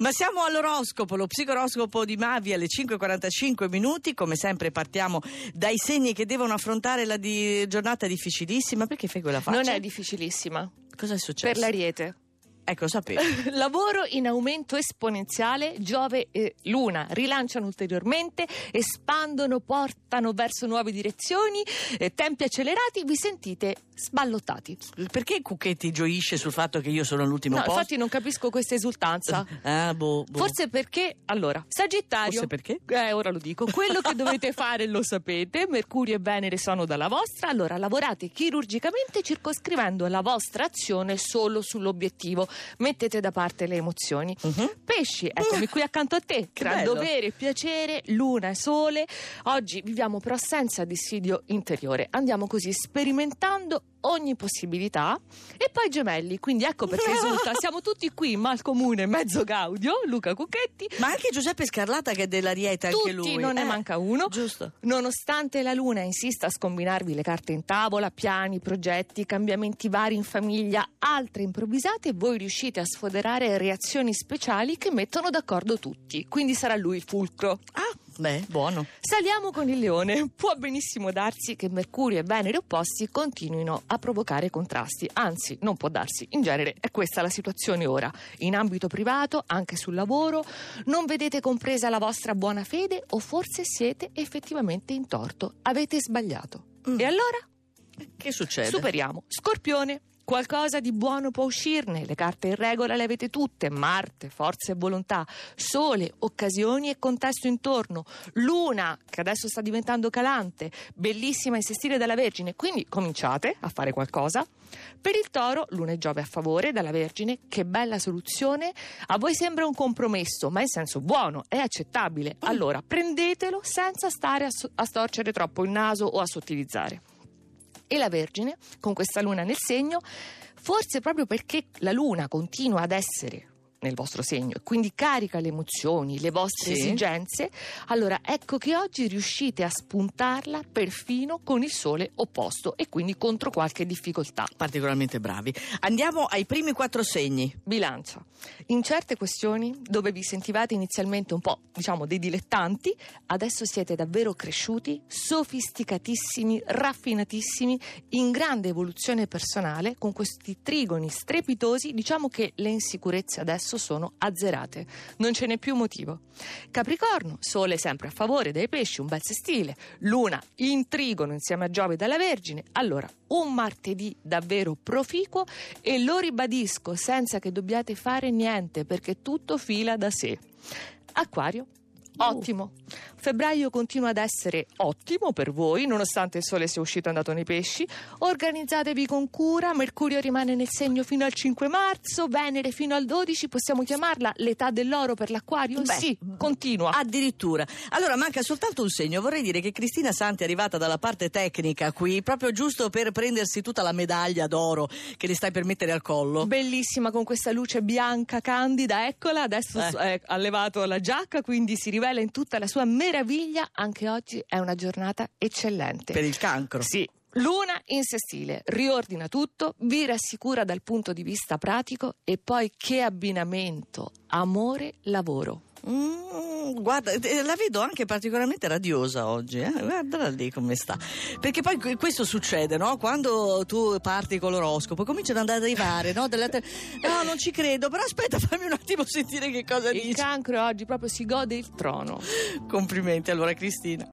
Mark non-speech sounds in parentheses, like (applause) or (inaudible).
Ma siamo all'oroscopo, lo psicoroscopo di Mavi alle 5.45 minuti. Come sempre partiamo dai segni che devono affrontare la di- giornata difficilissima. Perché fai quella faccia? Non è difficilissima. Cosa è successo? Per l'ariete. Ecco, sapevo. (laughs) Lavoro in aumento esponenziale, Giove e Luna rilanciano ulteriormente, espandono, portano verso nuove direzioni, eh, tempi accelerati, vi sentite sballottati. Perché Cucchetti gioisce sul fatto che io sono all'ultimo No, posto? infatti non capisco questa esultanza. Ah, boh, boh. Forse perché, allora, Sagittario. Forse perché? Eh, ora lo dico. Quello che dovete (laughs) fare lo sapete. Mercurio e Venere sono dalla vostra. Allora lavorate chirurgicamente circoscrivendo la vostra azione solo sull'obiettivo. Mettete da parte le emozioni. Mhm. Pesci, eccomi qui accanto a te. Tra bello. dovere e piacere, luna e sole. Oggi viviamo però senza dissidio interiore. Andiamo così sperimentando ogni possibilità. E poi gemelli, quindi ecco perché esulta. (laughs) Siamo tutti qui, mal comune, mezzo gaudio, Luca Cucchetti. Ma anche Giuseppe Scarlata che è dell'Ariete, anche Tutti, lui. non ne Eh, manca uno. Giusto. Nonostante la luna insista a scombinarvi le carte in tavola, piani, progetti, cambiamenti vari in famiglia, altre improvvisate, voi riuscite a sfoderare reazioni speciali che mettono d'accordo tutti. Quindi sarà lui il fulcro. Ah, beh, buono. Saliamo con il leone. Può benissimo darsi che Mercurio e Venere opposti continuino a provocare contrasti. Anzi, non può darsi. In genere è questa la situazione ora. In ambito privato, anche sul lavoro, non vedete compresa la vostra buona fede o forse siete effettivamente in torto. Avete sbagliato. Mm. E allora? Che succede? Superiamo. Scorpione. Qualcosa di buono può uscirne, le carte in regola le avete tutte, Marte, forza e volontà, Sole, occasioni e contesto intorno, Luna, che adesso sta diventando calante, bellissima in sestile dalla Vergine, quindi cominciate a fare qualcosa. Per il Toro, Luna e Giove a favore dalla Vergine, che bella soluzione, a voi sembra un compromesso, ma in senso buono, è accettabile, allora prendetelo senza stare a, so- a storcere troppo il naso o a sottilizzare e la Vergine, con questa luna nel segno, forse proprio perché la luna continua ad essere nel vostro segno e quindi carica le emozioni, le vostre Sì. esigenze, allora ecco che oggi riuscite a spuntarla perfino con il sole opposto e quindi contro qualche difficoltà. Particolarmente bravi. Andiamo ai primi quattro segni. Bilancia. In certe questioni dove vi sentivate inizialmente un po', diciamo, dei dilettanti, adesso siete davvero cresciuti, sofisticatissimi, raffinatissimi, in grande evoluzione personale, con questi trigoni strepitosi, diciamo che le insicurezze adesso sono azzerate. Non ce n'è più motivo. Capricorno, sole sempre a favore dei pesci, un bel sestile. Luna in trigono insieme a Giove dalla Vergine. Allora, un martedì davvero proficuo e lo ribadisco senza che dobbiate fare niente perché tutto fila da sé. Acquario. Ottimo. Febbraio continua ad essere ottimo per voi, nonostante il sole sia uscito e andato nei pesci. Organizzatevi con cura, Mercurio rimane nel segno fino al 5 marzo, Venere fino al 12, possiamo chiamarla l'età dell'oro per l'acquario? Beh, sì, continua. Addirittura. Allora manca soltanto un segno. Vorrei dire che Cristina Santi è arrivata dalla parte tecnica qui, proprio giusto per prendersi tutta la medaglia d'oro che le stai per mettere al collo. Bellissima con questa luce bianca candida, eccola, adesso Eh. eh, ha levato la giacca, quindi si rivela in tutta la sua meraviglia. Anche oggi è una giornata eccellente. Per il cancro. Sì. Luna in sestile, riordina tutto, vi rassicura dal punto di vista pratico e poi che abbinamento, amore, lavoro. Mm, guarda, eh, la vedo anche particolarmente radiosa oggi, eh? guardala lì come sta. Perché poi que- questo succede, no? Quando tu parti con l'oroscopo, cominciano ad arrivare, no? Delle altre- No, non ci credo, però aspetta, (laughs) fammi un attimo sentire che cosa Il dici. cancro oggi proprio si gode il trono. Complimenti allora Cristina.